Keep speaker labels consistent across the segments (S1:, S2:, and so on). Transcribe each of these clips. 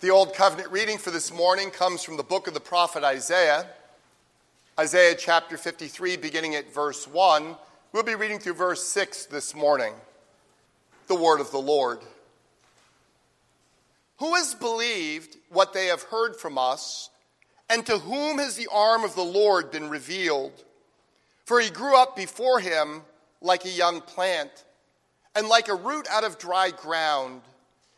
S1: The Old Covenant reading for this morning comes from the book of the prophet Isaiah. Isaiah chapter 53, beginning at verse 1. We'll be reading through verse 6 this morning. The word of the Lord. Who has believed what they have heard from us, and to whom has the arm of the Lord been revealed? For he grew up before him like a young plant, and like a root out of dry ground.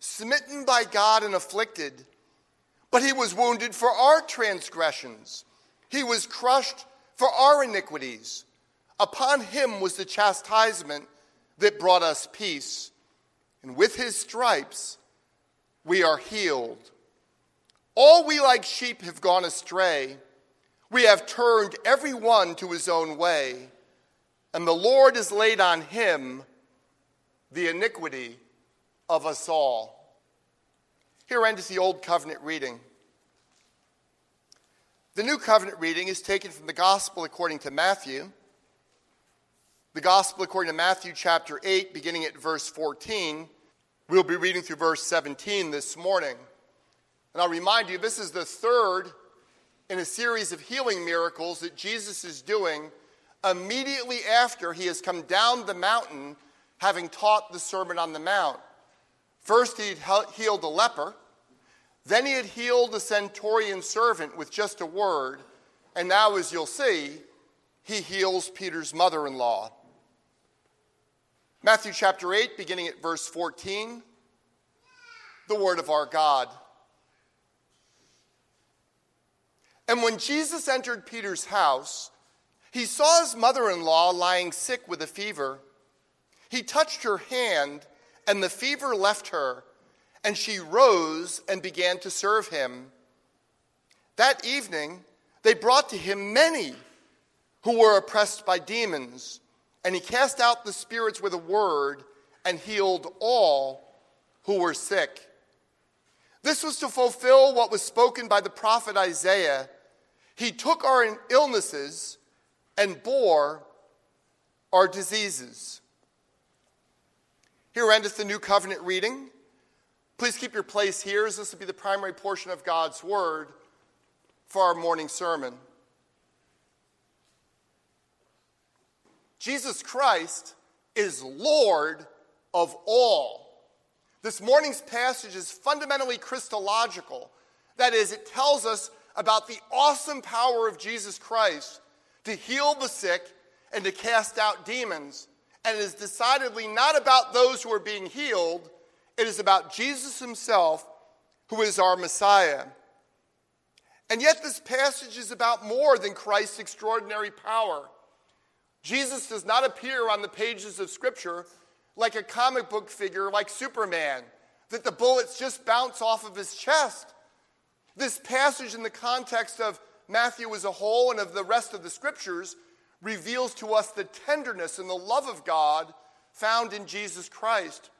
S1: smitten by God and afflicted. But he was wounded for our transgressions, he was crushed for our iniquities. Upon him was the chastisement that brought us peace, and with his stripes we are healed. All we like sheep have gone astray. We have turned every one to his own way, and the Lord has laid on him the iniquity of us all. Here ends the Old Covenant reading. The New Covenant reading is taken from the Gospel according to Matthew. The Gospel according to Matthew chapter 8, beginning at verse 14. We'll be reading through verse 17 this morning. And I'll remind you, this is the third in a series of healing miracles that Jesus is doing immediately after he has come down the mountain having taught the Sermon on the Mount. First, he had healed a leper. Then he had healed the centurion servant with just a word. And now, as you'll see, he heals Peter's mother in law. Matthew chapter 8, beginning at verse 14, the word of our God. And when Jesus entered Peter's house, he saw his mother in law lying sick with a fever. He touched her hand and the fever left her, and she rose and began to serve him. That evening, they brought to him many who were oppressed by demons, and he cast out the spirits with a word and healed all who were sick. This was to fulfill what was spoken by the prophet Isaiah. He took our illnesses and bore our diseases. Here endeth the New Covenant reading. Please keep your place here, as this will be the primary portion of God's Word for our morning sermon. Jesus Christ is Lord of all. This morning's passage is fundamentally Christological. That is, it tells us about the awesome power of Jesus Christ to heal the sick and to cast out demons and it is decidedly not about those who are being healed, it is about Jesus himself, who is our Messiah. And yet, this passage is about more than Christ's extraordinary power. Jesus does not appear on the pages of Scripture like a comic book figure like Superman, that the bullets just bounce off of his chest. This passage, in the context of Matthew as a whole and of the rest of the Scriptures, reveals to us the tenderness and the love of God found in Jesus Christ.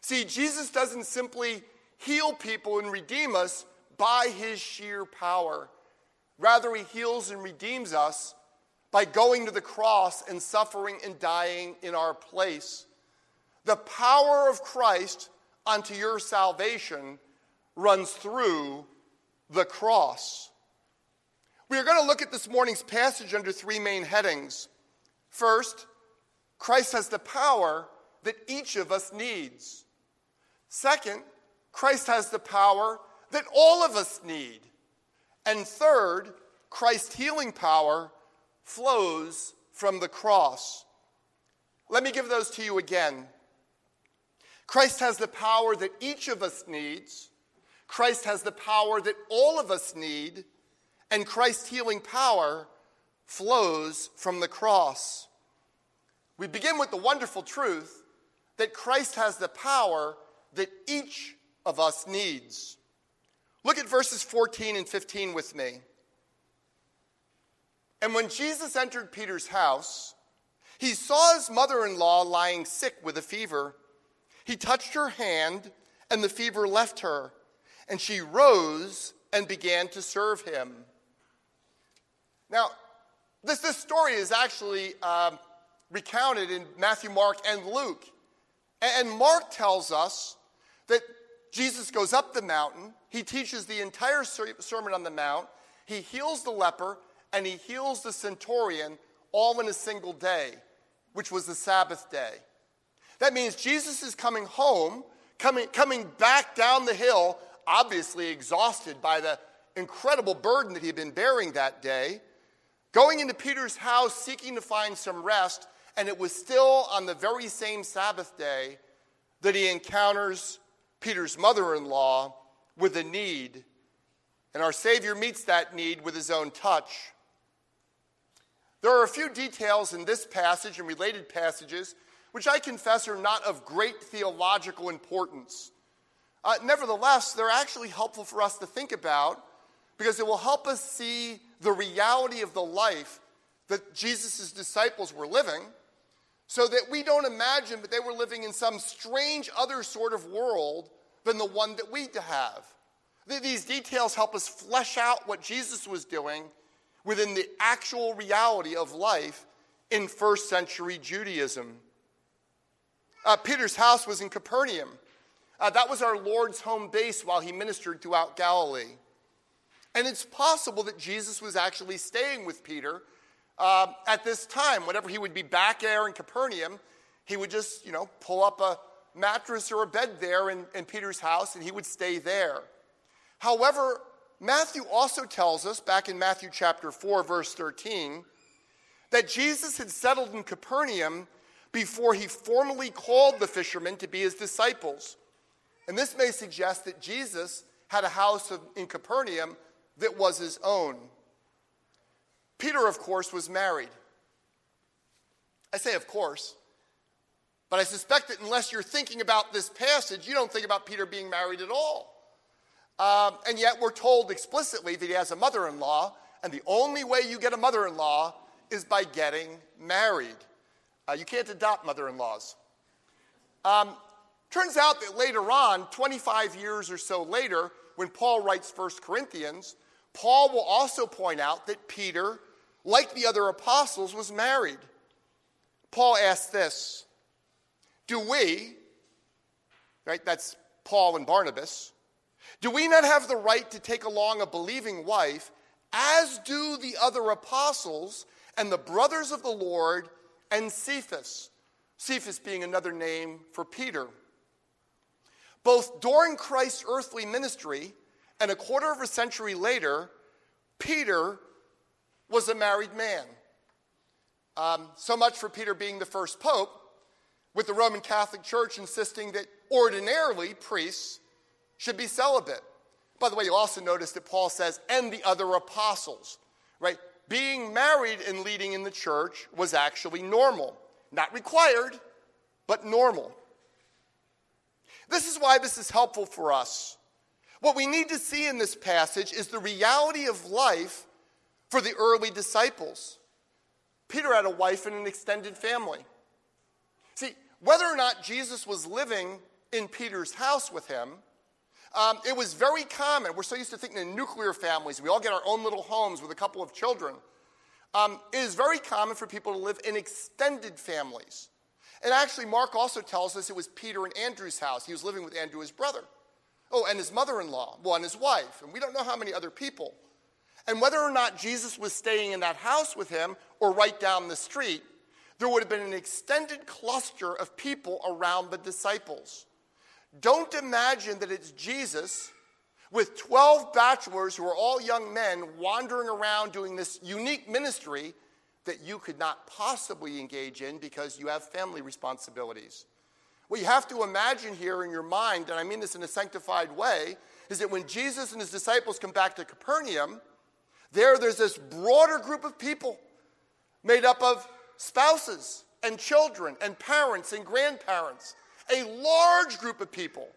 S1: See, Jesus doesn't simply heal people and redeem us by his sheer power. Rather, he heals and redeems us by going to the cross and suffering and dying in our place. The power of Christ unto your salvation runs through the cross. We are going to look at this morning's passage under three main headings. First, Christ has the power that each of us needs. Second, Christ has the power that all of us need. And third, Christ's healing power flows from the cross. Let me give those to you again. Christ has the power that each of us needs. Christ has the power that all of us need and Christ's healing power flows from the cross. We begin with the wonderful truth that Christ has the power that each of us needs. Look at verses 14 and 15 with me. And when Jesus entered Peter's house, he saw his mother in law lying sick with a fever. He touched her hand, and the fever left her, and she rose and began to serve him. Now, this, this story is actually um, recounted in Matthew, Mark, and Luke. And Mark tells us that Jesus goes up the mountain, he teaches the entire Sermon on the Mount, he heals the leper, and he heals the centurion all in a single day, which was the Sabbath day. That means Jesus is coming home, coming, coming back down the hill, obviously exhausted by the incredible burden that he had been bearing that day, going into Peter's house seeking to find some rest, and it was still on the very same Sabbath day that he encounters Peter's mother in law with a need. And our Savior meets that need with his own touch. There are a few details in this passage and related passages which I confess are not of great theological importance. Uh, nevertheless, they're actually helpful for us to think about because it will help us see the reality of the life that Jesus' disciples were living so that we don't imagine that they were living in some strange other sort of world than the one that we have. These details help us flesh out what Jesus was doing within the actual reality of life in first century Judaism. Uh, Peter's house was in Capernaum. Uh, that was our Lord's home base while he ministered throughout Galilee. And it's possible that Jesus was actually staying with Peter uh, at this time. Whenever he would be back there in Capernaum, he would just, you know, pull up a mattress or a bed there in, in Peter's house and he would stay there. However, Matthew also tells us, back in Matthew chapter 4, verse 13, that Jesus had settled in Capernaum before he formally called the fishermen to be his disciples. And this may suggest that Jesus had a house in Capernaum that was his own. Peter, of course, was married. I say, of course, but I suspect that unless you're thinking about this passage, you don't think about Peter being married at all. Um, and yet, we're told explicitly that he has a mother in law, and the only way you get a mother in law is by getting married. Uh, you can't adopt mother in laws. Um, turns out that later on, 25 years or so later, when Paul writes 1 Corinthians, Paul will also point out that Peter, like the other apostles, was married. Paul asks this Do we, right, that's Paul and Barnabas, do we not have the right to take along a believing wife, as do the other apostles and the brothers of the Lord and Cephas? Cephas being another name for Peter. Both during Christ's earthly ministry and a quarter of a century later, Peter was a married man. Um, so much for Peter being the first pope, with the Roman Catholic Church insisting that ordinarily priests should be celibate. By the way, you'll also notice that Paul says, and the other apostles, right? Being married and leading in the church was actually normal. Not required, but normal. This is why this is helpful for us what we need to see in this passage is the reality of life for the early disciples. Peter had a wife and an extended family. See, whether or not Jesus was living in Peter's house with him, um, it was very common. We're so used to thinking in nuclear families, we all get our own little homes with a couple of children. Um, it is very common for people to live in extended families. And actually, Mark also tells us it was Peter and Andrew's house. He was living with Andrew, his brother. Oh, and his mother in law, well, and his wife, and we don't know how many other people. And whether or not Jesus was staying in that house with him or right down the street, there would have been an extended cluster of people around the disciples. Don't imagine that it's Jesus with 12 bachelors who are all young men wandering around doing this unique ministry that you could not possibly engage in because you have family responsibilities. What you have to imagine here in your mind, and I mean this in a sanctified way, is that when Jesus and his disciples come back to Capernaum, there there's this broader group of people made up of spouses and children and parents and grandparents, a large group of people.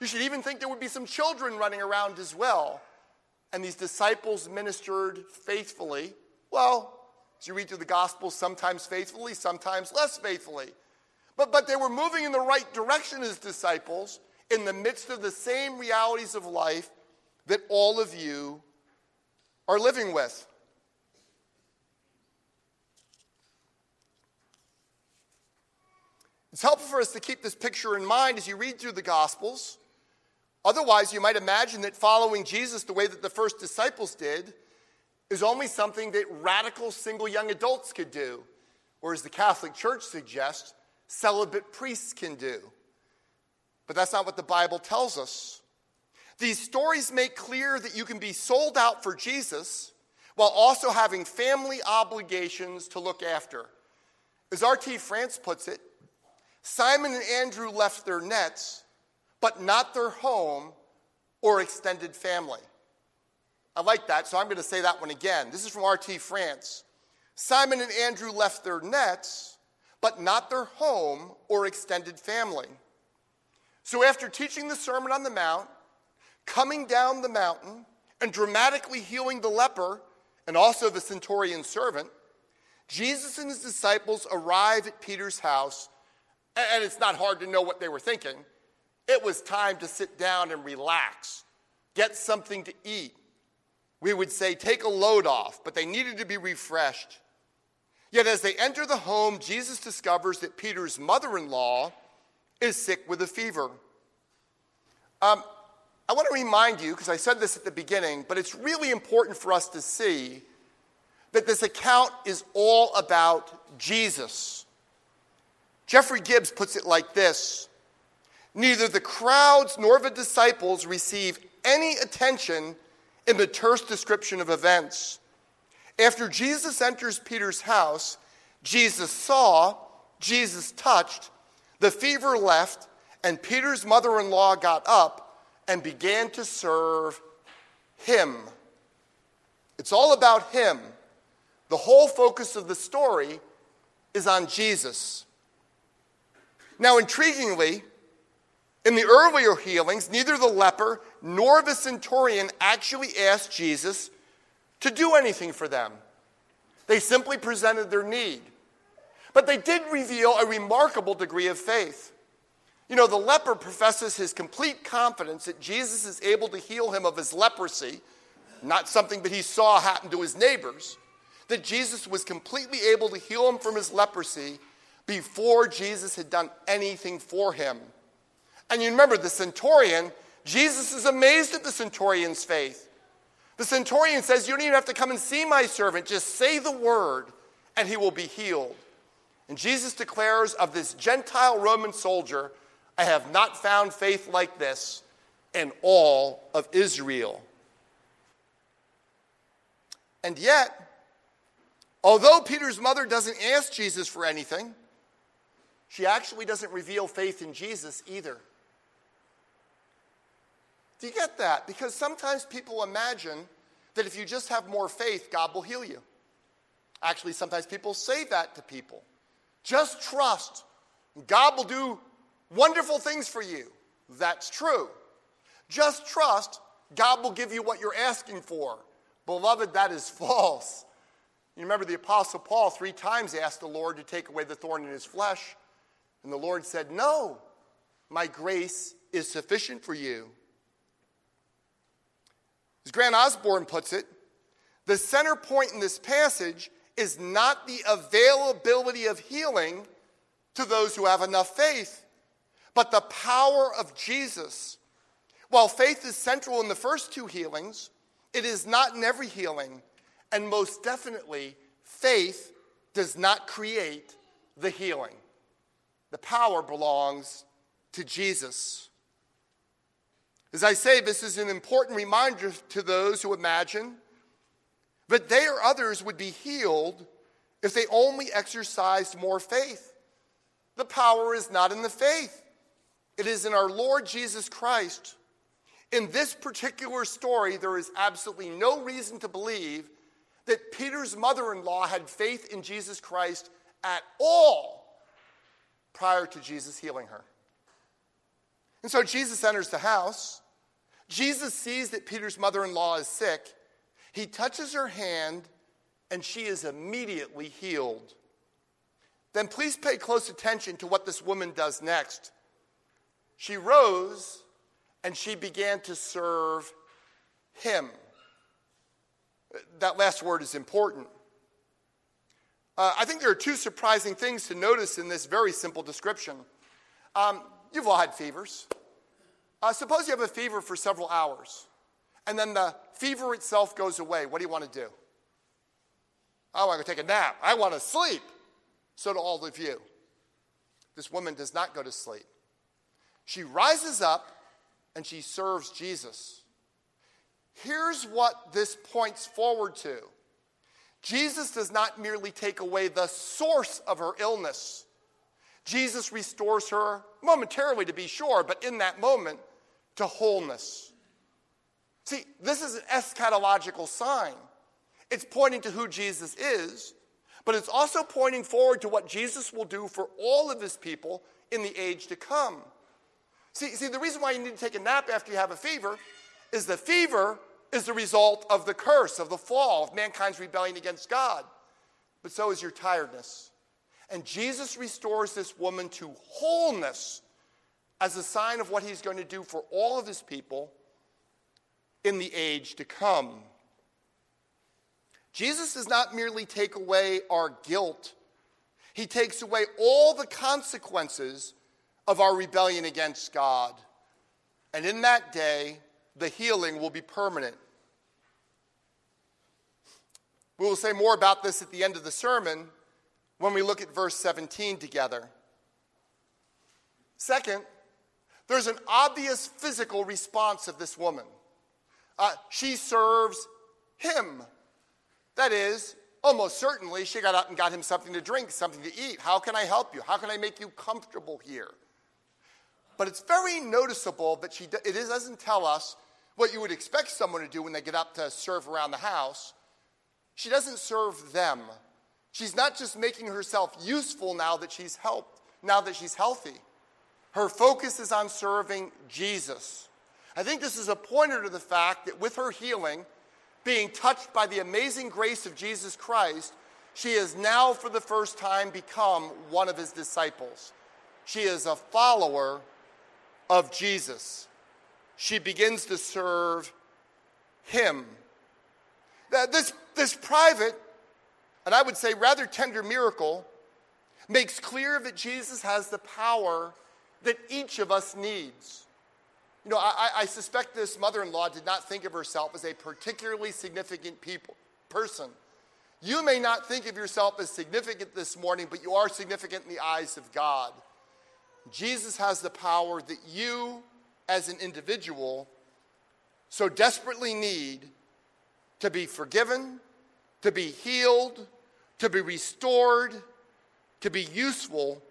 S1: You should even think there would be some children running around as well. And these disciples ministered faithfully. Well, as you read through the Gospels, sometimes faithfully, sometimes less faithfully. But, but they were moving in the right direction as disciples in the midst of the same realities of life that all of you are living with. It's helpful for us to keep this picture in mind as you read through the Gospels. Otherwise, you might imagine that following Jesus the way that the first disciples did is only something that radical single young adults could do, or as the Catholic Church suggests, celibate priests can do. But that's not what the Bible tells us. These stories make clear that you can be sold out for Jesus while also having family obligations to look after. As R.T. France puts it, Simon and Andrew left their nets, but not their home or extended family. I like that, so I'm going to say that one again. This is from R.T. France. Simon and Andrew left their nets, but not their home or extended family. So after teaching the Sermon on the Mount, coming down the mountain, and dramatically healing the leper and also the centurion servant, Jesus and his disciples arrive at Peter's house, and it's not hard to know what they were thinking. It was time to sit down and relax, get something to eat. We would say, take a load off, but they needed to be refreshed. Yet as they enter the home, Jesus discovers that Peter's mother in law is sick with a fever. Um, I want to remind you, because I said this at the beginning, but it's really important for us to see that this account is all about Jesus. Jeffrey Gibbs puts it like this Neither the crowds nor the disciples receive any attention in the terse description of events. After Jesus enters Peter's house, Jesus saw, Jesus touched, the fever left, and Peter's mother in law got up and began to serve him. It's all about him. The whole focus of the story is on Jesus. Now, intriguingly, in the earlier healings, neither the leper nor the centurion actually asked Jesus to do anything for them. They simply presented their need. But they did reveal a remarkable degree of faith. You know, the leper professes his complete confidence that Jesus is able to heal him of his leprosy, not something that he saw happen to his neighbors, that Jesus was completely able to heal him from his leprosy before Jesus had done anything for him. And you remember the centurion, Jesus is amazed at the centurion's faith. The centurion says, You don't even have to come and see my servant, just say the word, and he will be healed. And Jesus declares of this Gentile Roman soldier, I have not found faith like this in all of Israel. And yet, although Peter's mother doesn't ask Jesus for anything, she actually doesn't reveal faith in Jesus either. Do you get that? Because sometimes people imagine that if you just have more faith, God will heal you. Actually, sometimes people say that to people. Just trust. God will do wonderful things for you. That's true. Just trust. God will give you what you're asking for. Beloved, that is false. You remember the Apostle Paul three times asked the Lord to take away the thorn in his flesh, and the Lord said, No, my grace is sufficient for you. As Grant Osborne puts it, the center point in this passage is not the availability of healing to those who have enough faith, but the power of Jesus. While faith is central in the first two healings, it is not in every healing, and most definitely, faith does not create the healing. The power belongs to Jesus. As I say, this is an important reminder to those who imagine that they or others would be healed if they only exercised more faith. The power is not in the faith, it is in our Lord Jesus Christ. In this particular story, there is absolutely no reason to believe that Peter's mother in law had faith in Jesus Christ at all prior to Jesus healing her. And so Jesus enters the house. Jesus sees that Peter's mother in law is sick. He touches her hand, and she is immediately healed. Then please pay close attention to what this woman does next. She rose and she began to serve him. That last word is important. Uh, I think there are two surprising things to notice in this very simple description. Um, you've all had fevers. Uh, suppose you have a fever for several hours, and then the fever itself goes away. What do you want to do? I want to take a nap. I want to sleep. So do all of you. This woman does not go to sleep. She rises up and she serves Jesus. Here's what this points forward to Jesus does not merely take away the source of her illness, Jesus restores her momentarily, to be sure, but in that moment, to wholeness. See, this is an eschatological sign. It's pointing to who Jesus is, but it's also pointing forward to what Jesus will do for all of his people in the age to come. See, see, the reason why you need to take a nap after you have a fever is the fever is the result of the curse, of the fall, of mankind's rebellion against God. But so is your tiredness. And Jesus restores this woman to wholeness as a sign of what he's going to do for all of his people in the age to come. Jesus does not merely take away our guilt, he takes away all the consequences of our rebellion against God. And in that day, the healing will be permanent. We will say more about this at the end of the sermon when we look at verse 17 together. Second, there's an obvious physical response of this woman. Uh, she serves him. That is, almost certainly, she got up and got him something to drink, something to eat. How can I help you? How can I make you comfortable here? But it's very noticeable that she, it doesn't tell us what you would expect someone to do when they get up to serve around the house. She doesn't serve them. She's not just making herself useful now that she's helped, now that she's healthy. Her focus is on serving Jesus. I think this is a pointer to the fact that with her healing, being touched by the amazing grace of Jesus Christ, she has now for the first time become one of his disciples. She is a follower of Jesus. She begins to serve him. This, this private, and I would say rather tender miracle, makes clear that Jesus has the power that each of us needs. You know, I, I suspect this mother in law did not think of herself as a particularly significant people, person. You may not think of yourself as significant this morning, but you are significant in the eyes of God. Jesus has the power that you, as an individual, so desperately need to be forgiven, to be healed, to be restored, to be useful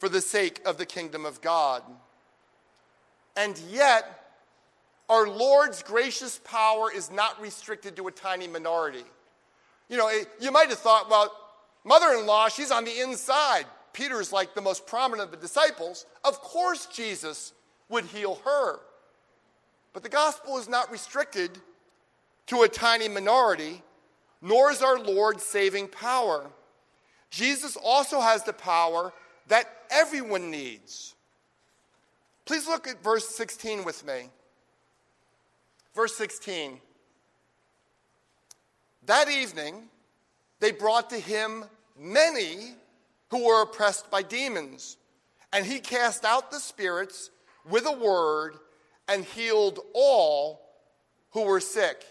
S1: for the sake of the kingdom of God. And yet, our Lord's gracious power is not restricted to a tiny minority. You know, you might have thought, well, mother in law, she's on the inside. Peter's like the most prominent of the disciples, of course Jesus would heal her. But the gospel is not restricted to a tiny minority, nor is our Lord's saving power. Jesus also has the power that everyone needs. Please look at verse 16 with me. Verse 16. That evening, they brought to him many who were oppressed by demons. And he cast out the spirits with a word and healed all who were sick.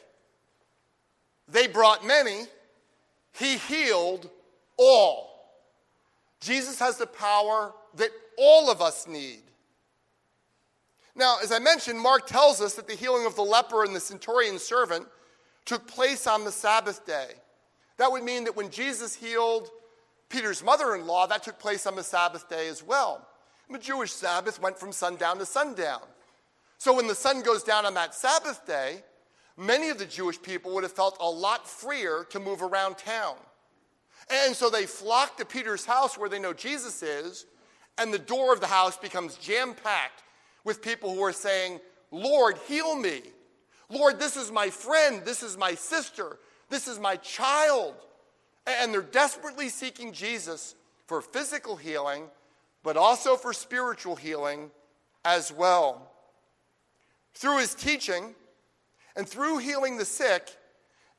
S1: They brought many, he healed all. Jesus has the power that all of us need. Now, as I mentioned, Mark tells us that the healing of the leper and the centurion's servant took place on the Sabbath day. That would mean that when Jesus healed Peter's mother in law, that took place on the Sabbath day as well. The Jewish Sabbath went from sundown to sundown. So when the sun goes down on that Sabbath day, many of the Jewish people would have felt a lot freer to move around town. And so they flock to Peter's house where they know Jesus is, and the door of the house becomes jam packed with people who are saying, Lord, heal me. Lord, this is my friend. This is my sister. This is my child. And they're desperately seeking Jesus for physical healing, but also for spiritual healing as well. Through his teaching and through healing the sick,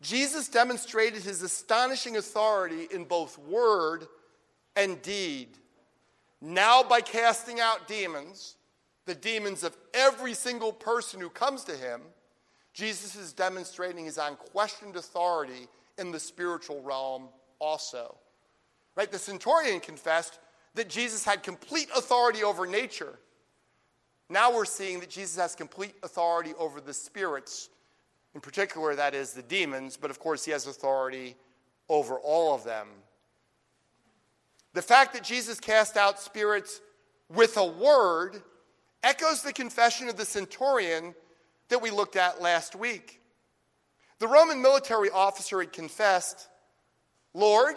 S1: Jesus demonstrated his astonishing authority in both word and deed. Now, by casting out demons, the demons of every single person who comes to him, Jesus is demonstrating his unquestioned authority in the spiritual realm also. Right? The centurion confessed that Jesus had complete authority over nature. Now we're seeing that Jesus has complete authority over the spirits. In particular, that is the demons, but of course, he has authority over all of them. The fact that Jesus cast out spirits with a word echoes the confession of the centurion that we looked at last week. The Roman military officer had confessed, Lord,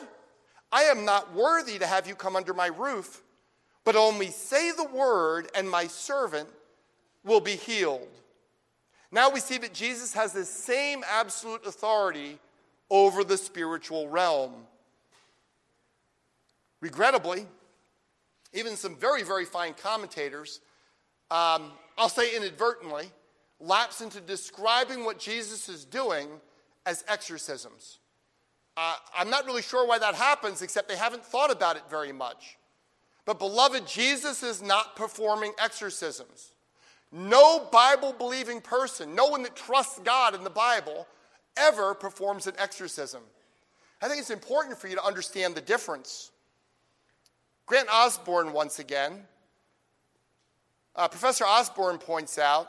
S1: I am not worthy to have you come under my roof, but only say the word, and my servant will be healed. Now we see that Jesus has the same absolute authority over the spiritual realm. Regrettably, even some very, very fine commentators, um, I'll say inadvertently, lapse into describing what Jesus is doing as exorcisms. Uh, I'm not really sure why that happens, except they haven't thought about it very much. But, beloved, Jesus is not performing exorcisms. No Bible believing person, no one that trusts God in the Bible, ever performs an exorcism. I think it's important for you to understand the difference. Grant Osborne, once again, uh, Professor Osborne points out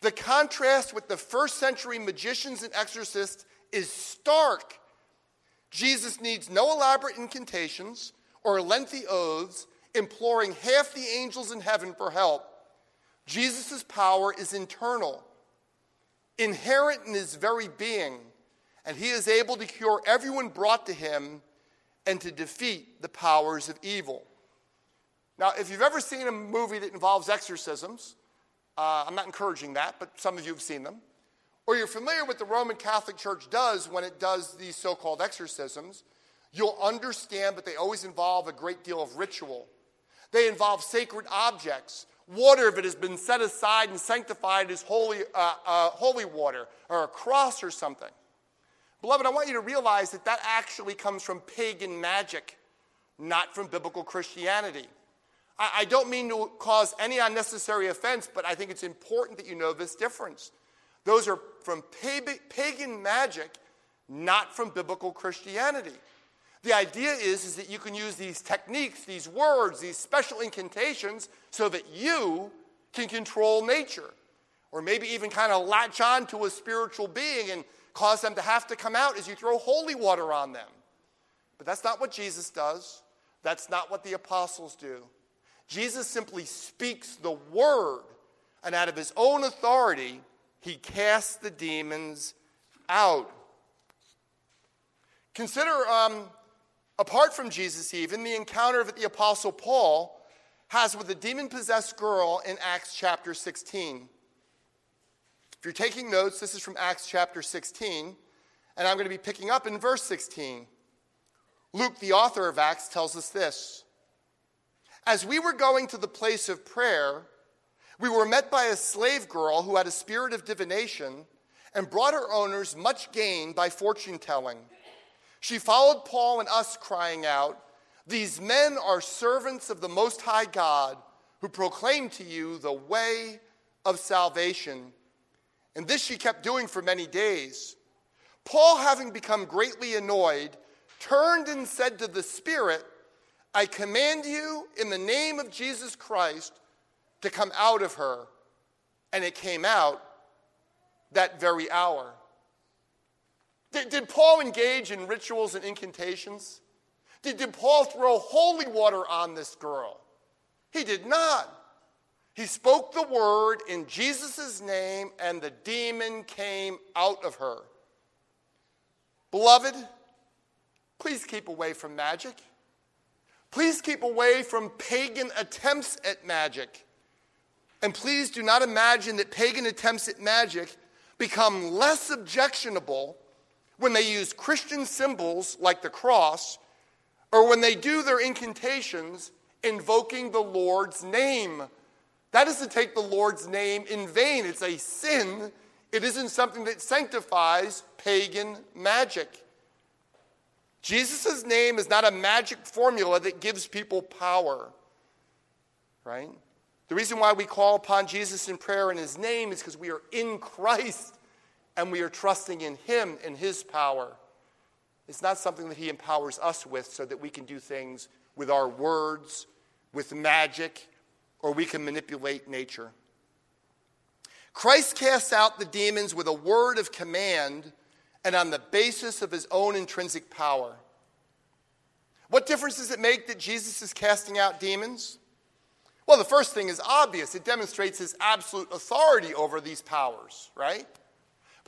S1: the contrast with the first century magicians and exorcists is stark. Jesus needs no elaborate incantations or lengthy oaths imploring half the angels in heaven for help. Jesus' power is internal, inherent in his very being, and he is able to cure everyone brought to him and to defeat the powers of evil. Now, if you've ever seen a movie that involves exorcisms, uh, I'm not encouraging that, but some of you have seen them, or you're familiar with the Roman Catholic Church does when it does these so called exorcisms, you'll understand that they always involve a great deal of ritual. They involve sacred objects, water if it has been set aside and sanctified as holy, uh, uh, holy water, or a cross or something. Beloved, I want you to realize that that actually comes from pagan magic, not from biblical Christianity. I, I don't mean to cause any unnecessary offense, but I think it's important that you know this difference. Those are from pagan magic, not from biblical Christianity. The idea is, is that you can use these techniques, these words, these special incantations so that you can control nature. Or maybe even kind of latch on to a spiritual being and cause them to have to come out as you throw holy water on them. But that's not what Jesus does. That's not what the apostles do. Jesus simply speaks the word, and out of his own authority, he casts the demons out. Consider, um, apart from Jesus, even the encounter that the Apostle Paul has with a demon possessed girl in Acts chapter 16. If you're taking notes, this is from Acts chapter 16, and I'm going to be picking up in verse 16. Luke, the author of Acts, tells us this As we were going to the place of prayer, we were met by a slave girl who had a spirit of divination and brought her owners much gain by fortune telling. She followed Paul and us, crying out, These men are servants of the Most High God who proclaim to you the way of salvation. And this she kept doing for many days. Paul, having become greatly annoyed, turned and said to the Spirit, I command you in the name of Jesus Christ to come out of her. And it came out that very hour. Did, did Paul engage in rituals and incantations? Did, did Paul throw holy water on this girl? He did not. He spoke the word in Jesus' name, and the demon came out of her. Beloved, please keep away from magic. Please keep away from pagan attempts at magic. And please do not imagine that pagan attempts at magic become less objectionable when they use Christian symbols like the cross or when they do their incantations invoking the Lord's name. That is to take the Lord's name in vain. It's a sin. It isn't something that sanctifies pagan magic. Jesus' name is not a magic formula that gives people power, right? The reason why we call upon Jesus in prayer in his name is because we are in Christ and we are trusting in him and his power. It's not something that he empowers us with so that we can do things with our words, with magic, or we can manipulate nature. Christ casts out the demons with a word of command and on the basis of his own intrinsic power. What difference does it make that Jesus is casting out demons? Well, the first thing is obvious. It demonstrates his absolute authority over these powers, right?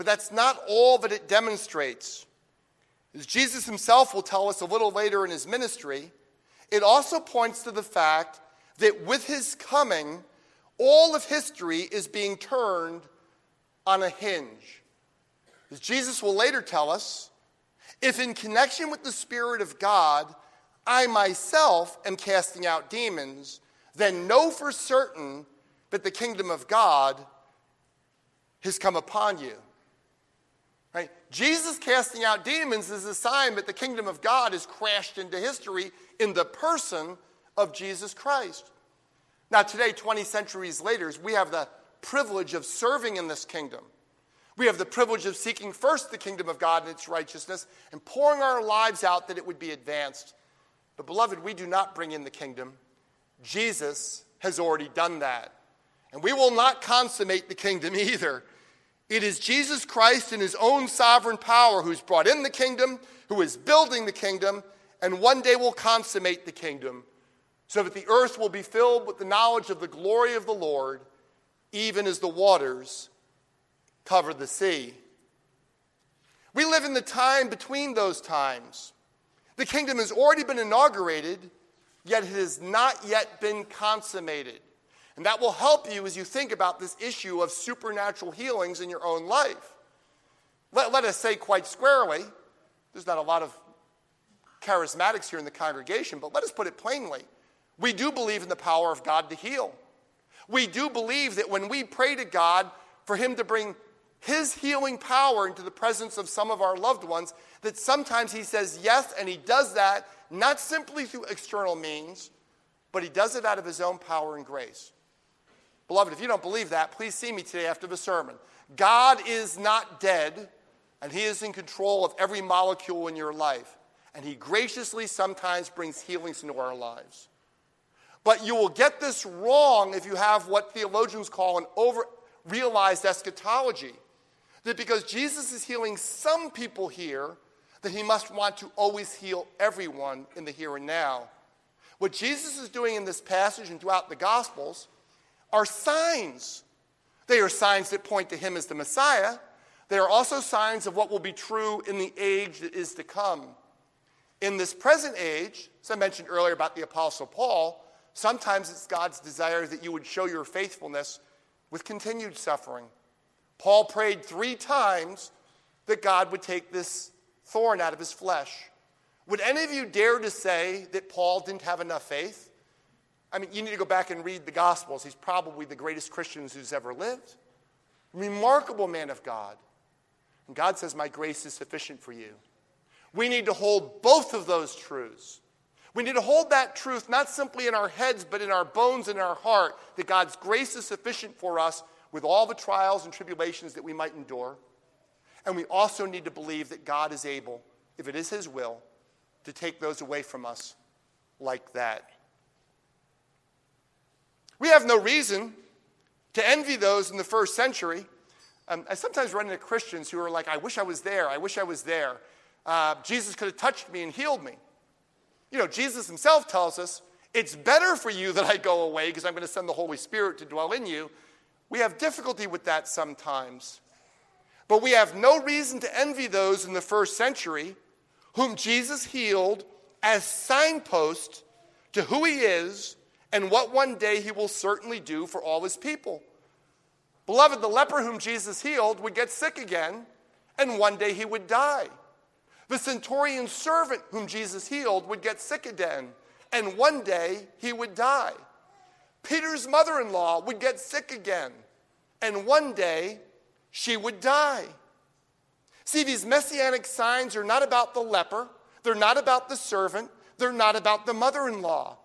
S1: But that's not all that it demonstrates. As Jesus himself will tell us a little later in his ministry, it also points to the fact that with his coming, all of history is being turned on a hinge. As Jesus will later tell us, if in connection with the Spirit of God, I myself am casting out demons, then know for certain that the kingdom of God has come upon you. Right? Jesus casting out demons is a sign that the kingdom of God has crashed into history in the person of Jesus Christ. Now, today, 20 centuries later, we have the privilege of serving in this kingdom. We have the privilege of seeking first the kingdom of God and its righteousness and pouring our lives out that it would be advanced. But, beloved, we do not bring in the kingdom. Jesus has already done that. And we will not consummate the kingdom either. It is Jesus Christ in his own sovereign power who's brought in the kingdom, who is building the kingdom, and one day will consummate the kingdom so that the earth will be filled with the knowledge of the glory of the Lord, even as the waters cover the sea. We live in the time between those times. The kingdom has already been inaugurated yet it has not yet been consummated. And that will help you as you think about this issue of supernatural healings in your own life. Let, let us say quite squarely, there's not a lot of charismatics here in the congregation, but let us put it plainly. We do believe in the power of God to heal. We do believe that when we pray to God for Him to bring His healing power into the presence of some of our loved ones, that sometimes He says yes, and He does that not simply through external means, but he does it out of his own power and grace. Beloved, if you don't believe that, please see me today after the sermon. God is not dead, and he is in control of every molecule in your life. And he graciously sometimes brings healings into our lives. But you will get this wrong if you have what theologians call an over realized eschatology. That because Jesus is healing some people here, that he must want to always heal everyone in the here and now. What Jesus is doing in this passage and throughout the Gospels are signs. They are signs that point to him as the Messiah. They are also signs of what will be true in the age that is to come. In this present age, as I mentioned earlier about the Apostle Paul, sometimes it's God's desire that you would show your faithfulness with continued suffering. Paul prayed three times that God would take this thorn out of his flesh. Would any of you dare to say that Paul didn't have enough faith? I mean, you need to go back and read the Gospels. He's probably the greatest Christian who's ever lived. Remarkable man of God. And God says, My grace is sufficient for you. We need to hold both of those truths. We need to hold that truth not simply in our heads, but in our bones and in our heart that God's grace is sufficient for us with all the trials and tribulations that we might endure. And we also need to believe that God is able, if it is His will, to take those away from us like that. We have no reason to envy those in the first century. Um, I sometimes run into Christians who are like, I wish I was there. I wish I was there. Uh, Jesus could have touched me and healed me. You know, Jesus himself tells us, it's better for you that I go away because I'm going to send the Holy Spirit to dwell in you. We have difficulty with that sometimes. But we have no reason to envy those in the first century whom Jesus healed as signposts to who he is and what one day he will certainly do for all his people. Beloved, the leper whom Jesus healed would get sick again, and one day he would die. The centurion's servant whom Jesus healed would get sick again, and one day he would die. Peter's mother in law would get sick again, and one day she would die. See, these messianic signs are not about the leper, they're not about the servant, they're not about the mother in law.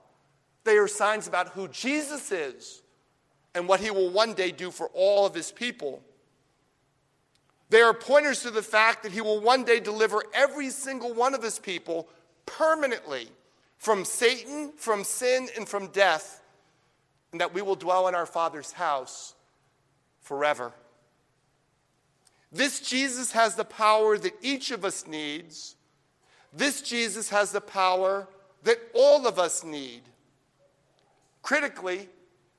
S1: They are signs about who Jesus is and what he will one day do for all of his people. They are pointers to the fact that he will one day deliver every single one of his people permanently from Satan, from sin, and from death, and that we will dwell in our Father's house forever. This Jesus has the power that each of us needs. This Jesus has the power that all of us need. Critically,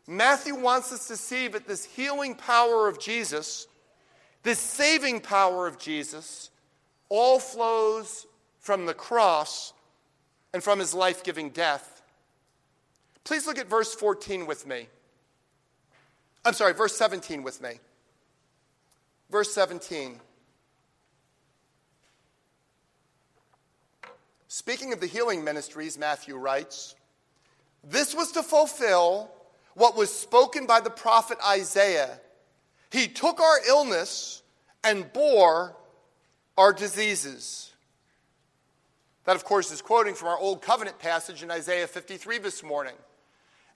S1: Matthew wants us to see that this healing power of Jesus, this saving power of Jesus, all flows from the cross and from his life giving death. Please look at verse 14 with me. I'm sorry, verse 17 with me. Verse 17. Speaking of the healing ministries, Matthew writes, this was to fulfill what was spoken by the prophet Isaiah. He took our illness and bore our diseases. That, of course, is quoting from our Old Covenant passage in Isaiah 53 this morning.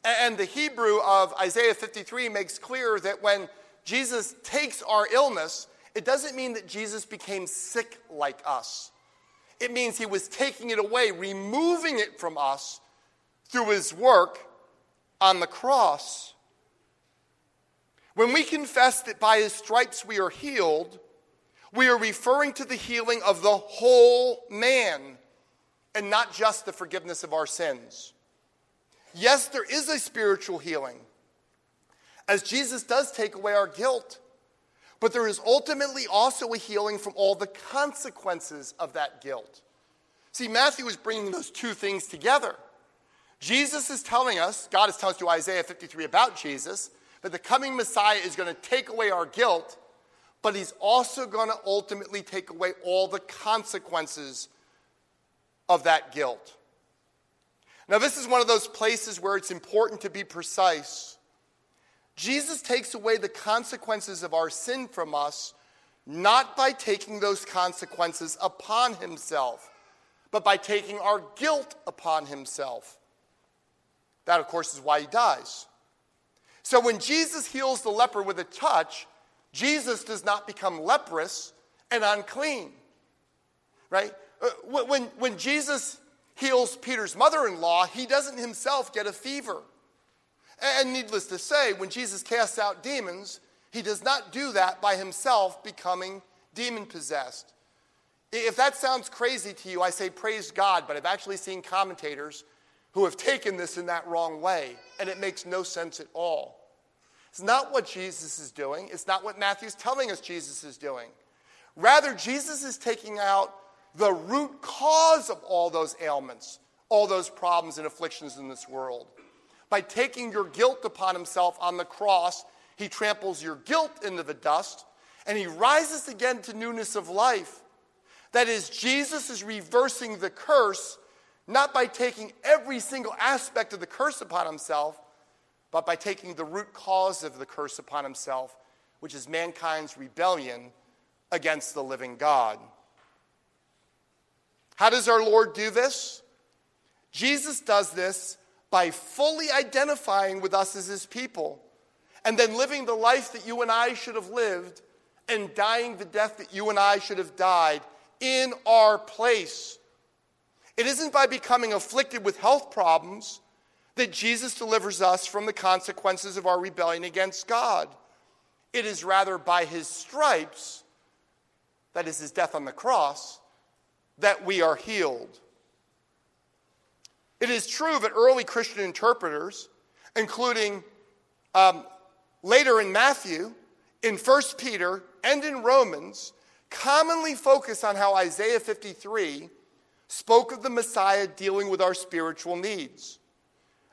S1: And the Hebrew of Isaiah 53 makes clear that when Jesus takes our illness, it doesn't mean that Jesus became sick like us. It means he was taking it away, removing it from us through his work on the cross. When we confess that by his stripes we are healed, we are referring to the healing of the whole man and not just the forgiveness of our sins. Yes, there is a spiritual healing as Jesus does take away our guilt. But there is ultimately also a healing from all the consequences of that guilt. See, Matthew is bringing those two things together. Jesus is telling us, God is telling us through Isaiah 53 about Jesus, that the coming Messiah is going to take away our guilt, but he's also going to ultimately take away all the consequences of that guilt. Now, this is one of those places where it's important to be precise. Jesus takes away the consequences of our sin from us, not by taking those consequences upon himself, but by taking our guilt upon himself. That, of course, is why he dies. So when Jesus heals the leper with a touch, Jesus does not become leprous and unclean. Right? Uh, when, when Jesus heals Peter's mother in law, he doesn't himself get a fever. And needless to say, when Jesus casts out demons, he does not do that by himself becoming demon possessed. If that sounds crazy to you, I say praise God, but I've actually seen commentators who have taken this in that wrong way, and it makes no sense at all. It's not what Jesus is doing, it's not what Matthew's telling us Jesus is doing. Rather, Jesus is taking out the root cause of all those ailments, all those problems and afflictions in this world. By taking your guilt upon himself on the cross, he tramples your guilt into the dust and he rises again to newness of life. That is, Jesus is reversing the curse, not by taking every single aspect of the curse upon himself, but by taking the root cause of the curse upon himself, which is mankind's rebellion against the living God. How does our Lord do this? Jesus does this by fully identifying with us as his people and then living the life that you and I should have lived and dying the death that you and I should have died in our place. It isn't by becoming afflicted with health problems that Jesus delivers us from the consequences of our rebellion against God. It is rather by his stripes, that is his death on the cross, that we are healed. It is true that early Christian interpreters, including um, later in Matthew, in 1 Peter, and in Romans, commonly focus on how Isaiah 53 spoke of the Messiah dealing with our spiritual needs.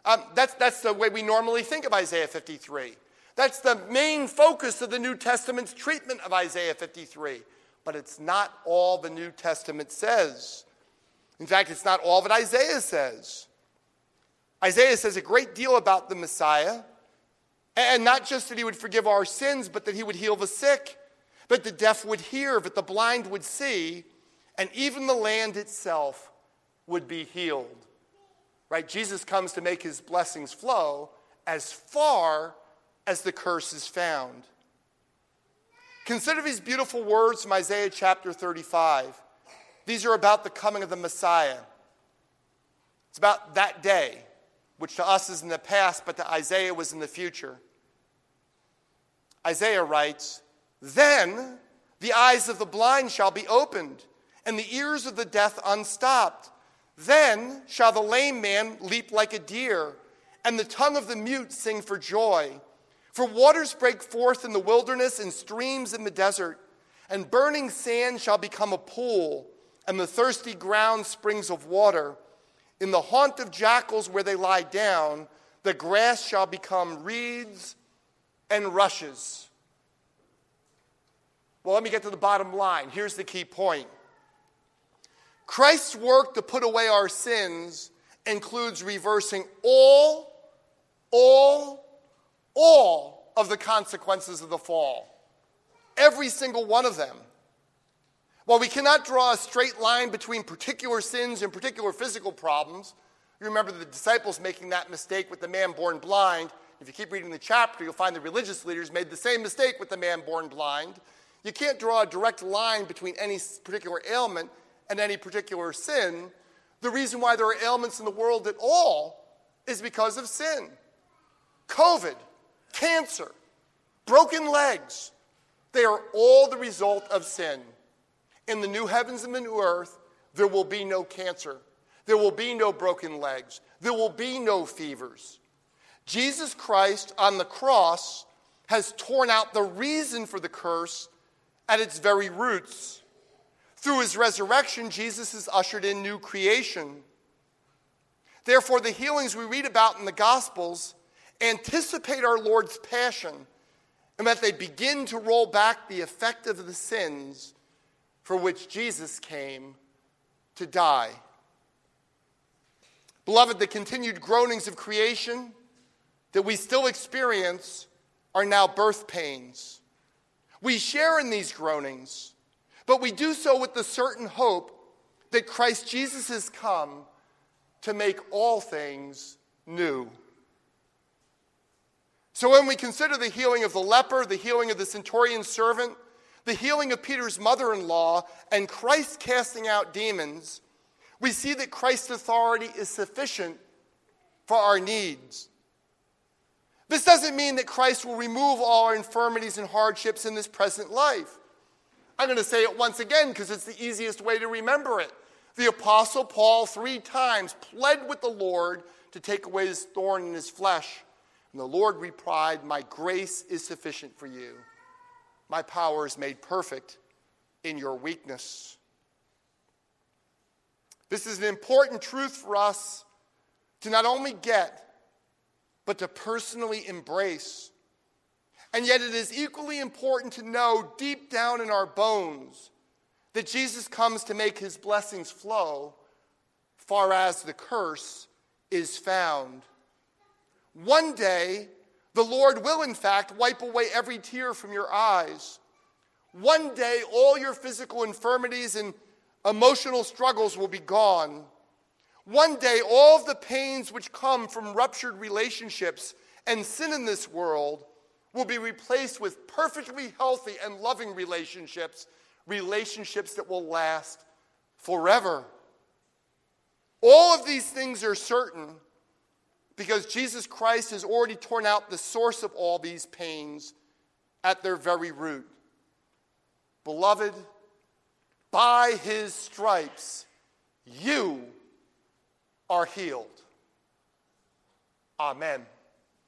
S1: Um, that's, that's the way we normally think of Isaiah 53. That's the main focus of the New Testament's treatment of Isaiah 53. But it's not all the New Testament says. In fact, it's not all that Isaiah says. Isaiah says a great deal about the Messiah, and not just that he would forgive our sins, but that he would heal the sick, that the deaf would hear, that the blind would see, and even the land itself would be healed. Right? Jesus comes to make his blessings flow as far as the curse is found. Consider these beautiful words from Isaiah chapter 35. These are about the coming of the Messiah. It's about that day, which to us is in the past, but to Isaiah was in the future. Isaiah writes, Then the eyes of the blind shall be opened, and the ears of the deaf unstopped. Then shall the lame man leap like a deer, and the tongue of the mute sing for joy. For waters break forth in the wilderness and streams in the desert, and burning sand shall become a pool, and the thirsty ground springs of water. In the haunt of jackals where they lie down, the grass shall become reeds and rushes. Well, let me get to the bottom line. Here's the key point Christ's work to put away our sins includes reversing all, all, all of the consequences of the fall. Every single one of them. While we cannot draw a straight line between particular sins and particular physical problems, you remember the disciples making that mistake with the man born blind. If you keep reading the chapter, you'll find the religious leaders made the same mistake with the man born blind. You can't draw a direct line between any particular ailment and any particular sin. The reason why there are ailments in the world at all is because of sin. COVID, cancer, broken legs, they are all the result of sin. In the new heavens and the new earth, there will be no cancer. There will be no broken legs. There will be no fevers. Jesus Christ on the cross has torn out the reason for the curse at its very roots. Through his resurrection, Jesus has ushered in new creation. Therefore, the healings we read about in the Gospels anticipate our Lord's passion and that they begin to roll back the effect of the sins for which Jesus came to die. Beloved, the continued groanings of creation that we still experience are now birth pains. We share in these groanings, but we do so with the certain hope that Christ Jesus has come to make all things new. So when we consider the healing of the leper, the healing of the centurion's servant, the healing of Peter's mother in law, and Christ casting out demons, we see that Christ's authority is sufficient for our needs. This doesn't mean that Christ will remove all our infirmities and hardships in this present life. I'm going to say it once again because it's the easiest way to remember it. The Apostle Paul three times pled with the Lord to take away his thorn in his flesh. And the Lord replied, My grace is sufficient for you. My power is made perfect in your weakness. This is an important truth for us to not only get, but to personally embrace. And yet, it is equally important to know deep down in our bones that Jesus comes to make his blessings flow far as the curse is found. One day, the Lord will, in fact, wipe away every tear from your eyes. One day, all your physical infirmities and emotional struggles will be gone. One day, all of the pains which come from ruptured relationships and sin in this world will be replaced with perfectly healthy and loving relationships, relationships that will last forever. All of these things are certain because Jesus Christ has already torn out the source of all these pains at their very root. Beloved, by his stripes, you are healed. Amen.